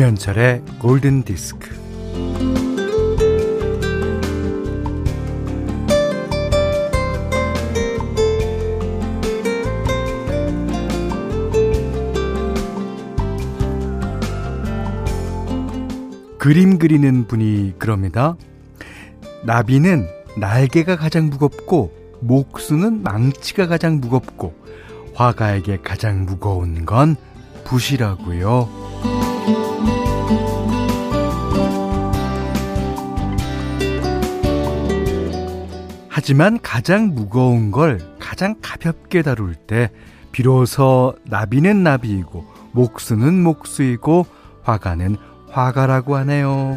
김현철의 골든 디스크. 그림 그리는 분이 그럽니다. 나비는 날개가 가장 무겁고 목수는 망치가 가장 무겁고 화가에게 가장 무거운 건 붓이라고요. 하지만 가장 무거운 걸 가장 가볍게 다룰 때 비로소 나비는 나비이고 목수는 목수이고 화가는 화가라고 하네요.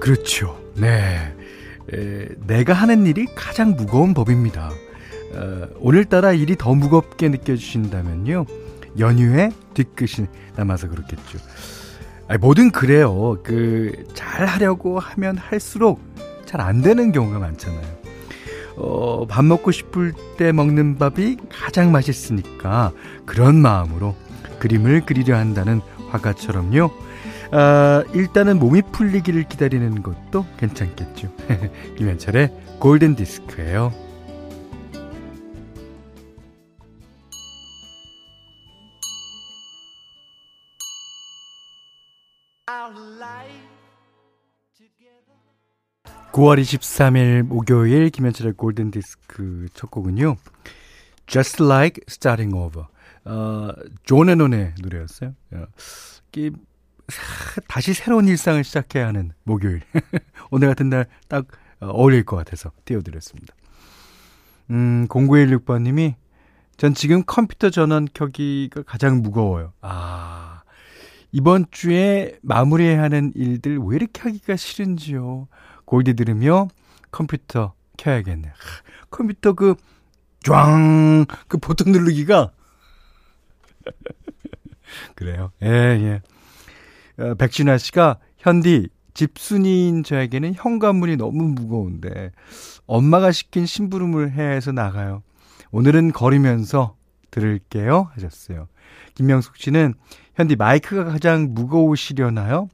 그렇죠. 네. 에, 내가 하는 일이 가장 무거운 법입니다. 어, 오늘따라 일이 더 무겁게 느껴지신다면요. 연휴에 뒤끝이 남아서 그렇겠죠. 아니, 뭐든 그래요. 그, 잘 하려고 하면 할수록 잘 안 되는 경우가 많잖아요. 어, 밥 먹고 싶을 때 먹는 밥이 가장 맛있으니까 그런 마음으로 그림을 그리려 한다는 화가처럼요. 아, 일단은 몸이 풀리기를 기다리는 것도 괜찮겠죠. 김현철의 골든 디스크예요. (9월 23일) 목요일 김현철의 골든 디스크 첫 곡은요 (Just Like Starting Over) 어, 존 레논의 노래였어요. 어, 이 다시 새로운 일상을 시작해야 하는 목요일. 오늘 같은 날 딱 어울릴 것 같아서 띄워드렸습니다. 음, 0916번님이 전 지금 컴퓨터 전원 켜기가 가장 무거워요. 아, 이번 주에 마무리해야 하는 일들 왜 이렇게 하기가 싫은지요. 골디 들으며 컴퓨터 켜야겠네. 컴퓨터 그, 쫙, 그 버튼 누르기가. 그래요. 예, 예. 어, 백진아 씨가 현디 집순이인 저에게는 현관문이 너무 무거운데 엄마가 시킨 심부름을 해야 해서 나가요. 오늘은 걸으면서 들을게요 하셨어요. 김명숙 씨는 현디 마이크가 가장 무거우시려나요?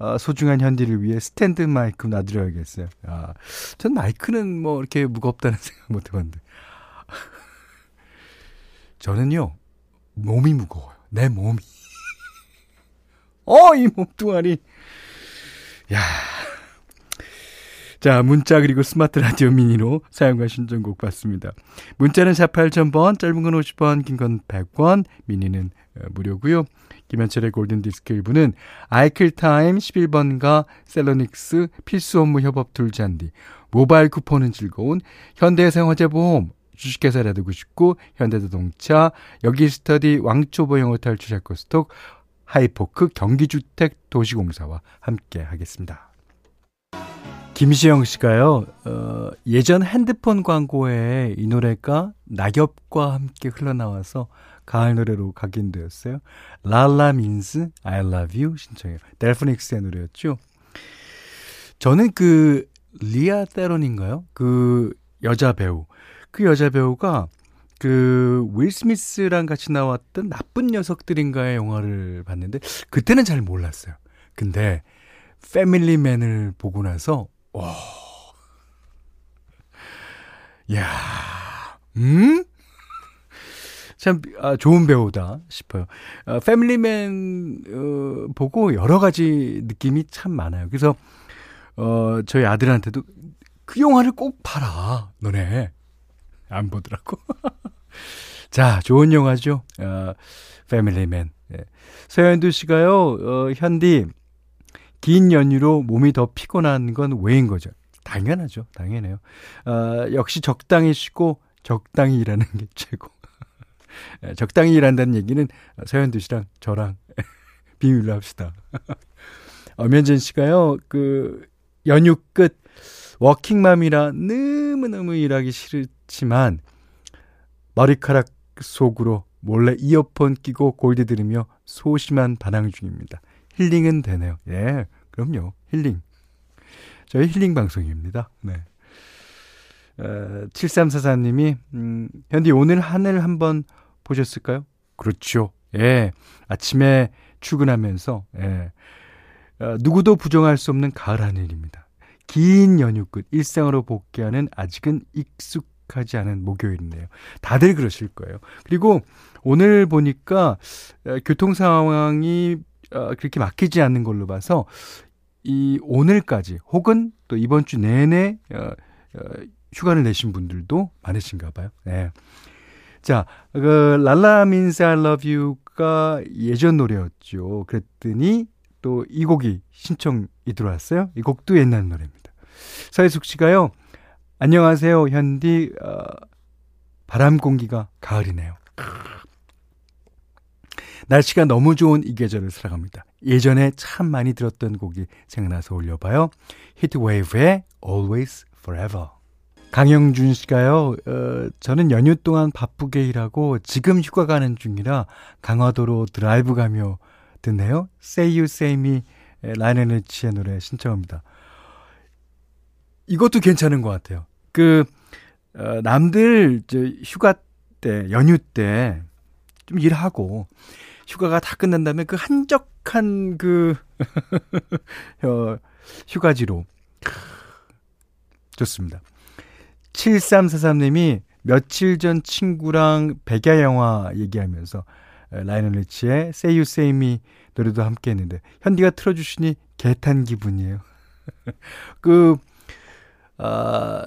어, 소중한 현디를 위해 스탠드 마이크 놔드려야겠어요. 아, 전 마이크는 뭐 이렇게 무겁다는 생각 못 해봤는데. 저는요, 몸이 무거워요. 내 몸이. 어, 이 몸뚱아리. 야. 자, 문자 그리고 스마트 라디오 미니로 사연과 신청곡 받습니다. 문자는 4 8000번, 짧은 건 50원, 긴 건 100원, 미니는 어, 무료고요. 김현철의 골든디스크 일부는 아이클타임 11번가 셀러닉스 필수 업무 협업 툴잔디 모바일 쿠폰은 즐거운 현대생활재보험 주식회사 라디고 싶고 현대자동차 여기스터디 왕초보 영어 탈출 샤코스톡 하이포크 경기주택 도시공사와 함께 하겠습니다. 김시영 씨가요, 어, 예전 핸드폰 광고에 이 노래가 낙엽과 함께 흘러나와서 가을 노래로 각인되었어요. 랄라 민스 I love you 신청해요. 델프닉스의 노래였죠. 저는 그 리아 테론인가요? 그 여자 배우. 그 여자 배우가 그 윌 스미스랑 같이 나왔던 나쁜 녀석들인가의 영화를 봤는데 그때는 잘 몰랐어요. 근데 패밀리맨을 보고 나서 와. 야. 음? 참 아, 좋은 배우다 싶어요. 아, 패밀리맨 어, 보고 여러 가지 느낌이 참 많아요. 그래서 어, 저희 아들한테도 그 영화를 꼭 봐라. 너네. 안 보더라고. 자, 좋은 영화죠. 어, 패밀리맨. 예. 서현두 씨가요, 어, 현디, 긴 연휴로 몸이 더 피곤한 건 왜인 거죠? 당연하죠. 당연해요. 어, 역시 적당히 쉬고 적당히 일하는 게 최고. 예, 적당히 일한다는 얘기는 서현두 씨랑 저랑 비밀로 합시다. 엄현진 씨가요, 그, 연휴 끝, 워킹맘이라 너무너무 일하기 싫지만, 머리카락 속으로 몰래 이어폰 끼고 골디 들으며 소심한 반항 중입니다. 힐링은 되네요. 예, 그럼요. 힐링. 저희 힐링 방송입니다. 네. 어, 7344님이, 음, 현디 오늘 하늘 한번 보셨을까요? 그렇죠. 예. 아침에 출근하면서, 예. 어, 누구도 부정할 수 없는 가을 하늘입니다. 긴 연휴 끝 일상으로 복귀하는 아직은 익숙하지 않은 목요일이네요. 다들 그러실 거예요. 그리고 오늘 보니까 어, 교통 상황이 어, 그렇게 막히지 않는 걸로 봐서 이 오늘까지 혹은 또 이번 주 내내 휴가를 내신 분들도 많으신가 봐요. 네. 자, 그 랄라 민스 I love you가 예전 노래였죠. 그랬더니 또 이 곡이 신청이 들어왔어요. 이 곡도 옛날 노래입니다. 서혜숙 씨가요. 안녕하세요, 현디. 어, 바람 공기가 가을이네요. 날씨가 너무 좋은 이 계절을 살아갑니다. 예전에 참 많이 들었던 곡이 생각나서 올려봐요. 히트웨이브의 Always Forever. 강영준 씨가요, 어, 저는 연휴 동안 바쁘게 일하고 지금 휴가 가는 중이라 강화도로 드라이브 가며 듣네요. Say You Say Me 라이언 리치의 노래 신청합니다. 이것도 괜찮은 것 같아요. 그, 어, 남들 저 휴가 때, 연휴 때 좀 일하고 휴가가 다 끝난 다음에 그 한적한 그, 어, 휴가지로. 좋습니다. 7343님이 며칠 전 친구랑 백야 영화 얘기하면서 라이언 리치의 Say You Say Me 노래도 함께 했는데 현디가 틀어주시니 개탄 기분이에요. 그, 아,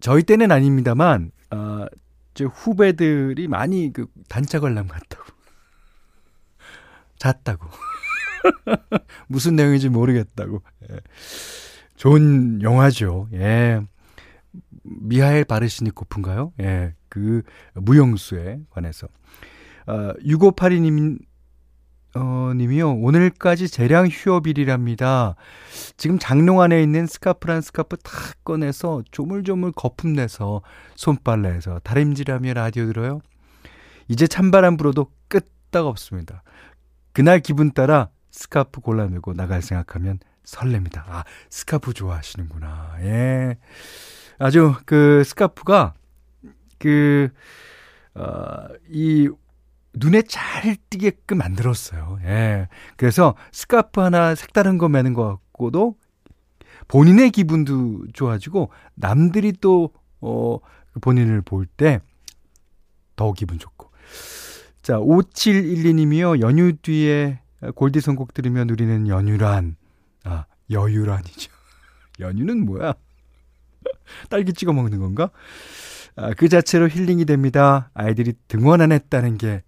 저희 때는 아닙니다만, 아, 저 후배들이 많이 그 관람 갔다고. 잤다고. 무슨 내용인지 모르겠다고. 예. 좋은 영화죠. 예. 미하엘 바르시니코프인가요? 예, 그 무용수에 관해서. 어, 6582님, 어, 님이요. 오늘까지 재량 휴업일이랍니다. 지금 장롱 안에 있는 스카프란 스카프 탁 꺼내서 조물조물 거품 내서 손빨래해서 다림질하며 라디오 들어요. 이제 찬바람 불어도 끄떡 없습니다. 그날 기분 따라 스카프 골라내고 나갈 생각하면 설렙니다. 아, 스카프 좋아하시는구나. 예. 아주 그 스카프가 그, 어, 이 눈에 잘 띄게끔 만들었어요. 예. 그래서 스카프 하나 색다른 거 매는 것 같고도 본인의 기분도 좋아지고 남들이 또, 어, 그 본인을 볼 때 더 기분 좋고. 자, 5712님이요. 연휴 뒤에 골디 선곡 들으며 누리는 연휴란. 아, 여유란이죠. 연휴는 뭐야? 딸기 찍어 먹는 건가? 아, 그 자체로 힐링이 됩니다. 아이들이 등원 안 했다는 게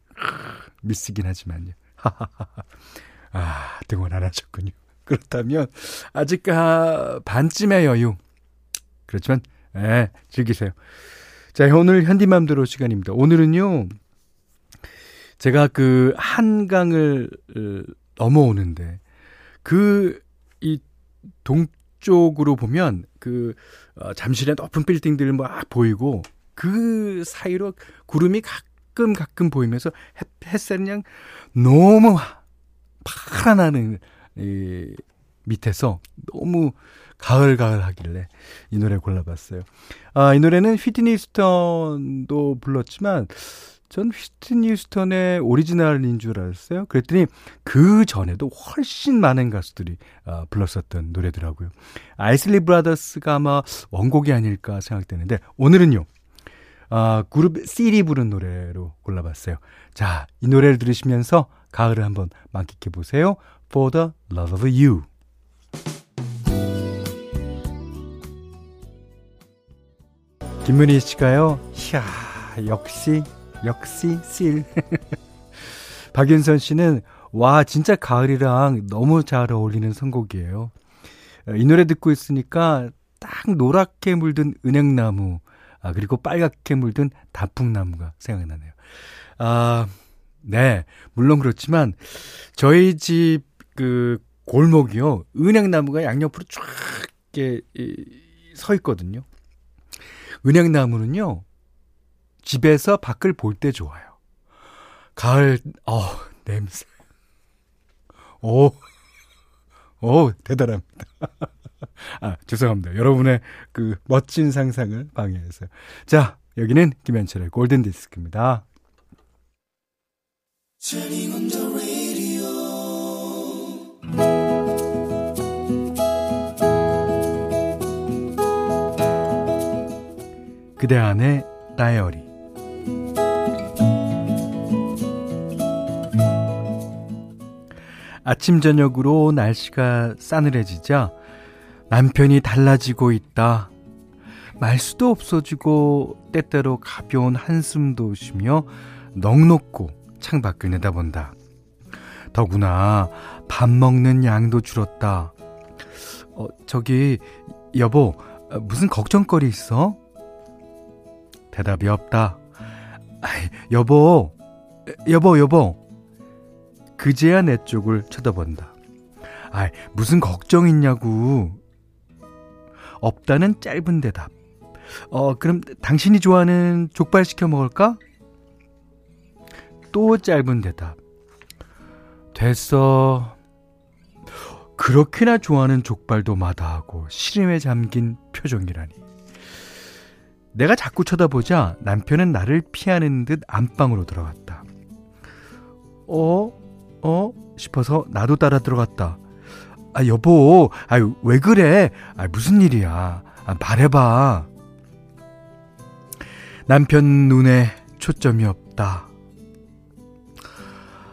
미스긴 하지만요. 아, 등원 안 하셨군요. 그렇다면 아직 아, 반쯤의 여유. 그렇지만 예, 즐기세요. 자, 오늘 현디맘대로 시간입니다. 오늘은요. 제가 그 한강을 어, 넘어오는데 그 이 동쪽으로 보면 그 어, 잠실의 높은 빌딩들 막 보이고 그 사이로 구름이 가끔 가끔 보이면서 햇, 햇살이 그냥 너무 파란하는 이 밑에서 너무 가을 가을 하길래 이 노래 골라봤어요. 아, 이 노래는 휘트니 스턴도 불렀지만 전 휘트니 휴스턴의 오리지널인 줄 알았어요. 그랬더니 그 전에도 훨씬 많은 가수들이 아, 불렀었던 노래더라고요. 아이슬리 브라더스가 아마 원곡이 아닐까 생각되는데 오늘은요. 아, 그룹 CD 부른 노래로 골라봤어요. 자, 이 노래를 들으시면서 가을을 한번 만끽해 보세요. For the love of you. 김문희 씨가요. 이야, 역시 역시 씰. 박윤선 씨는 와 진짜 가을이랑 너무 잘 어울리는 선곡이에요. 이 노래 듣고 있으니까 딱 노랗게 물든 은행나무 아 그리고 빨갛게 물든 단풍나무가 생각나네요. 아 네. 물론 그렇지만 저희 집 그 골목이요. 은행나무가 양옆으로 쫙 이렇게 서 있거든요. 은행나무는요. 집에서 밖을 볼 때 좋아요. 가을, 어, 냄새. 오, 오, 대단합니다. 아, 죄송합니다. 여러분의 그 멋진 상상을 방해해서. 자, 여기는 김현철의 골든 디스크입니다. 그대 안의 다이어리 아침 저녁으로 날씨가 싸늘해지자 남편이 달라지고 있다. 말수도 없어지고 때때로 가벼운 한숨도 쉬며 넉넉고 창밖을 내다본다. 더구나 밥 먹는 양도 줄었다. 어, 저기 여보 무슨 걱정거리 있어? 대답이 없다. 여보 여보 여보 그제야 내 쪽을 쳐다본다. 아, 무슨 걱정 있냐고. 없다는 짧은 대답. 어, 그럼 당신이 좋아하는 족발 시켜 먹을까? 또 짧은 대답. 됐어. 그렇게나 좋아하는 족발도 마다하고 시름에 잠긴 표정이라니. 내가 자꾸 쳐다보자 남편은 나를 피하는 듯 안방으로 들어갔다. 어? 어? 싶어서 나도 따라 들어갔다. 아, 여보, 아, 왜 그래? 아, 무슨 일이야? 아, 말해봐. 남편 눈에 초점이 없다.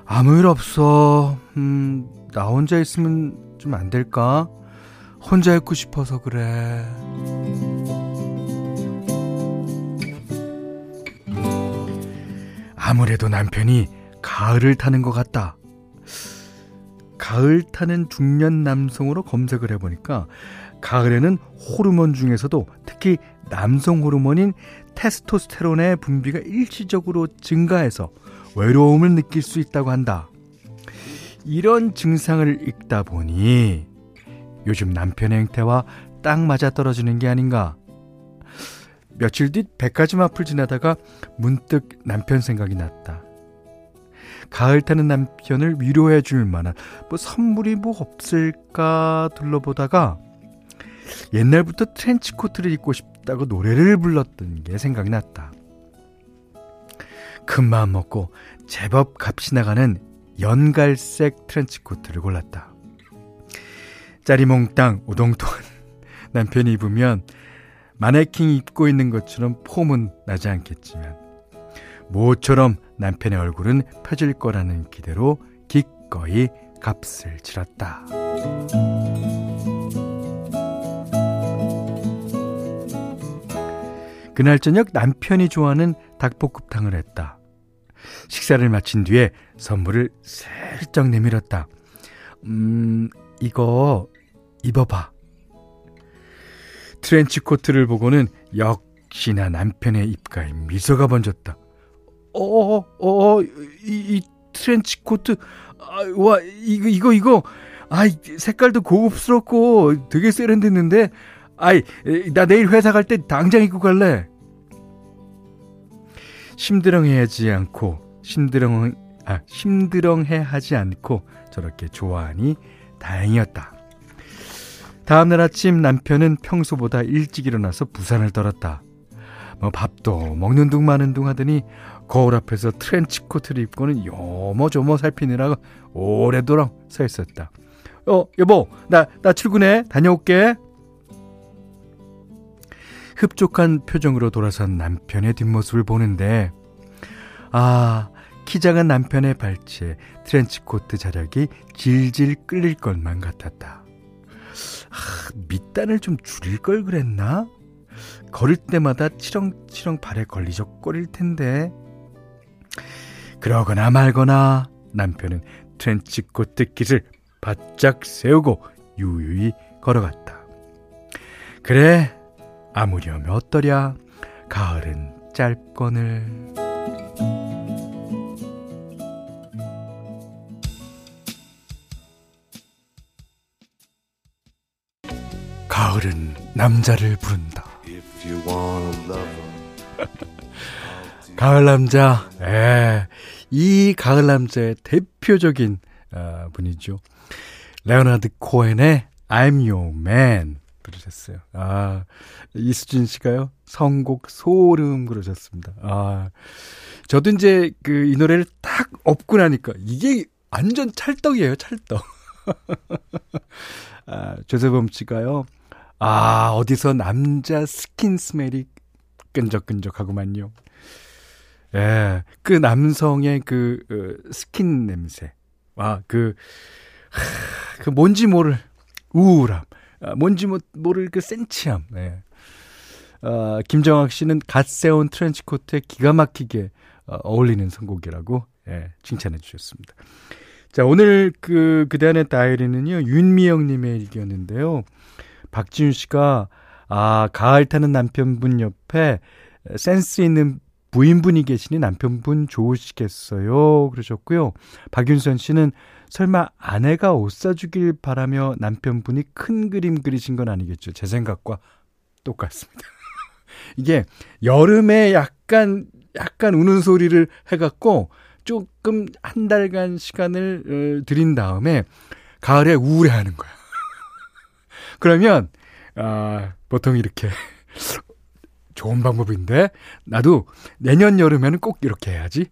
아무 일 없어. 음, 나 혼자 있으면 좀 안 될까? 혼자 있고 싶어서 그래. 아무래도 남편이 가을을 타는 것 같다. 가을 타는 중년 남성으로 검색을 해보니까 가을에는 호르몬 중에서도 특히 남성 호르몬인 테스토스테론의 분비가 일시적으로 증가해서 외로움을 느낄 수 있다고 한다. 이런 증상을 읽다 보니 요즘 남편의 행태와 딱 맞아 떨어지는 게 아닌가. 며칠 뒤 백화점 앞을 지나다가 문득 남편 생각이 났다. 가을 타는 남편을 위로해 줄 만한 뭐 선물이 뭐 없을까 둘러보다가 옛날부터 트렌치 코트를 입고 싶다고 노래를 불렀던 게 생각이 났다. 큰 마음 먹고 제법 값이 나가는 연갈색 트렌치 코트를 골랐다. 짜리몽땅 우동통한 남편이 입으면 마네킹이 입고 있는 것처럼 폼은 나지 않겠지만 모처럼 남편의 얼굴은 펴질 거라는 기대로 기꺼이 값을 치렀다. 그날 저녁 남편이 좋아하는 닭볶음탕을 했다. 식사를 마친 뒤에 선물을 슬쩍 내밀었다. 음, 이거 입어봐. 트렌치 코트를 보고는 역시나 남편의 입가에 미소가 번졌다. 어, 어, 어, 이, 이 트렌치 코트, 아, 와, 이거, 이거, 이거, 아이, 색깔도 고급스럽고 되게 세련됐는데, 아이, 나 내일 회사 갈 때 당장 입고 갈래. 심드렁해하지 않고, 심드렁, 아, 심드렁해 하지 않고 저렇게 좋아하니 다행이었다. 다음날 아침 남편은 평소보다 일찍 일어나서 부산을 떨었다. 뭐 밥도 먹는 둥 마는 둥 하더니 거울 앞에서 트렌치 코트를 입고는 요모조모 살피느라 오래도록 서 있었다. 어, 여보, 나, 나 출근해. 다녀올게. 흡족한 표정으로 돌아선 남편의 뒷모습을 보는데, 아, 키 작은 남편의 발치에 트렌치코트 자락이 질질 끌릴 것만 같았다. 아, 밑단을 좀 줄일 걸 그랬나? 걸을 때마다 치렁치렁 발에 걸리적거릴 텐데. 그러거나 말거나 남편은 트렌치코트 뜯기를 바짝 세우고 유유히 걸어갔다. 그래, 아무렴 어떠랴. 가을은 짧거늘. 가을은 남자를 부른다. 가을 남자, 예. 이 가을 남자의 대표적인 어, 분이죠. 레오나드 코엔의 I'm Your Man 들으셨어요. 아, 이수진 씨가요, 선곡 소름 그러셨습니다. 아, 저도 이제 그 이 노래를 딱 업고 나니까 이게 완전 찰떡이에요, 찰떡. 아, 조세범 씨가요, 아, 어디서 남자 스킨 smell이 끈적끈적하구만요. 예, 그 남성의 그, 그 스킨 냄새. 아, 그, 하, 그 뭔지 모를 우울함. 아, 뭔지 모를 그 센치함. 예. 어, 김정학 씨는 갓 세운 트렌치코트에 기가 막히게 어, 어울리는 선곡이라고 예, 칭찬해 주셨습니다. 자, 오늘 그, 그대 안의 다이어리는요, 윤미영 님의 일기였는데요. 박지윤 씨가, 아, 가을 타는 남편분 옆에 센스 있는 부인분이 계시니 남편분 좋으시겠어요. 그러셨고요. 박윤선 씨는 설마 아내가 옷 사주길 바라며 남편분이 큰 그림 그리신 건 아니겠죠. 제 생각과 똑같습니다. 이게 여름에 약간, 약간 우는 소리를 해갖고 조금 한 달간 시간을 어, 들인 다음에 가을에 우울해하는 거야. 그러면 아, 보통 이렇게 좋은 방법인데 나도 내년 여름에는 꼭 이렇게 해야지.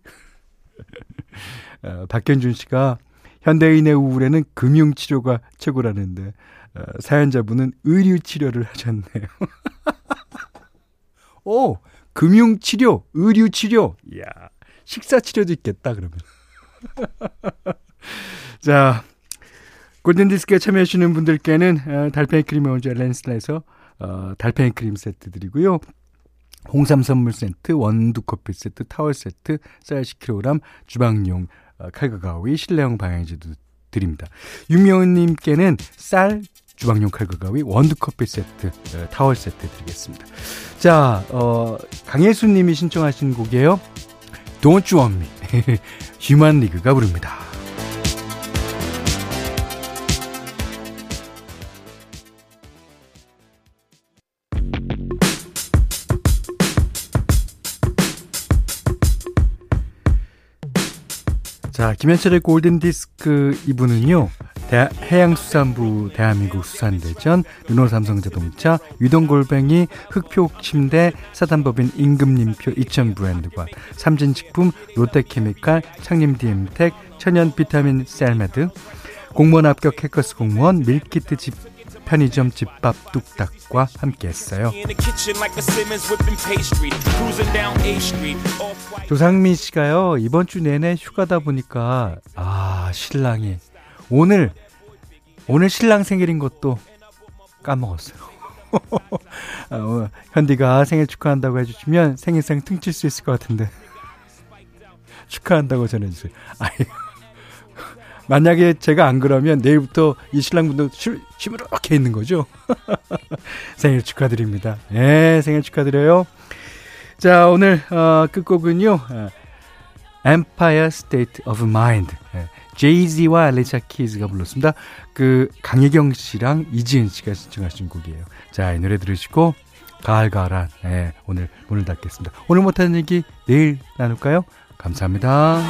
어, 박현준 씨가 현대인의 우울에는 금융 치료가 최고라는데 어, 사연자분은 의류 치료를 하셨네요. 오, 금융 치료, 의류 치료. 이야, 식사 치료도 있겠다, 그러면. 자, 골든디스크에 참여하시는 분들께는 어, 달팽이 크림의 원조 렌슬라에서 어, 달팽이 크림 세트 드리고요. 홍삼 선물 세트, 원두 커피 세트, 타월 세트, 쌀 10kg, 주방용 어, 칼과 가위, 실내용 방향제도 드립니다. 윤명은님께는 쌀, 주방용 칼과 가위, 원두 커피 세트, 어, 타월 세트 드리겠습니다. 자, 어, 강예수님이 신청하신 곡이에요. Don't You Want Me. 휴먼 리그가 부릅니다. 자, 김현철의 골든 디스크 2부는요, 해양수산부 대한민국 수산대전, 르노삼성자동차, 유동골뱅이, 흙표침대, 사단법인 임금님표 이천 브랜드관, 삼진식품, 롯데케미칼, 창림디엠텍, 천연 비타민 셀메드, 공무원 합격 해커스 공무원, 밀키트 집 편의점 집밥 뚝딱과 함께했어요. 조상민 씨가요 이번 주 내내 휴가다 보니까 아 신랑이 오늘 오늘 신랑 생일인 것도 까먹었어요. 어, 현디가 생일 축하한다고 해주시면 생일상 퉁칠 수 있을 것 같은데 축하한다고 전해주세요. 아이 만약에 제가 안 그러면 내일부터 이 신랑분도 시무룩해 있는 거죠. 생일 축하드립니다. 네, 생일 축하드려요. 자, 오늘 어, 끝곡은요. 어, Empire State of Mind. 네, 제이지와 알리샤 키즈가 불렀습니다. 그 강혜경 씨랑 이지은 씨가 신청하신 곡이에요. 자, 이 노래 들으시고 가을가을한 네, 오늘 문을 닫겠습니다. 오늘 못하는 얘기 내일 나눌까요? 감사합니다.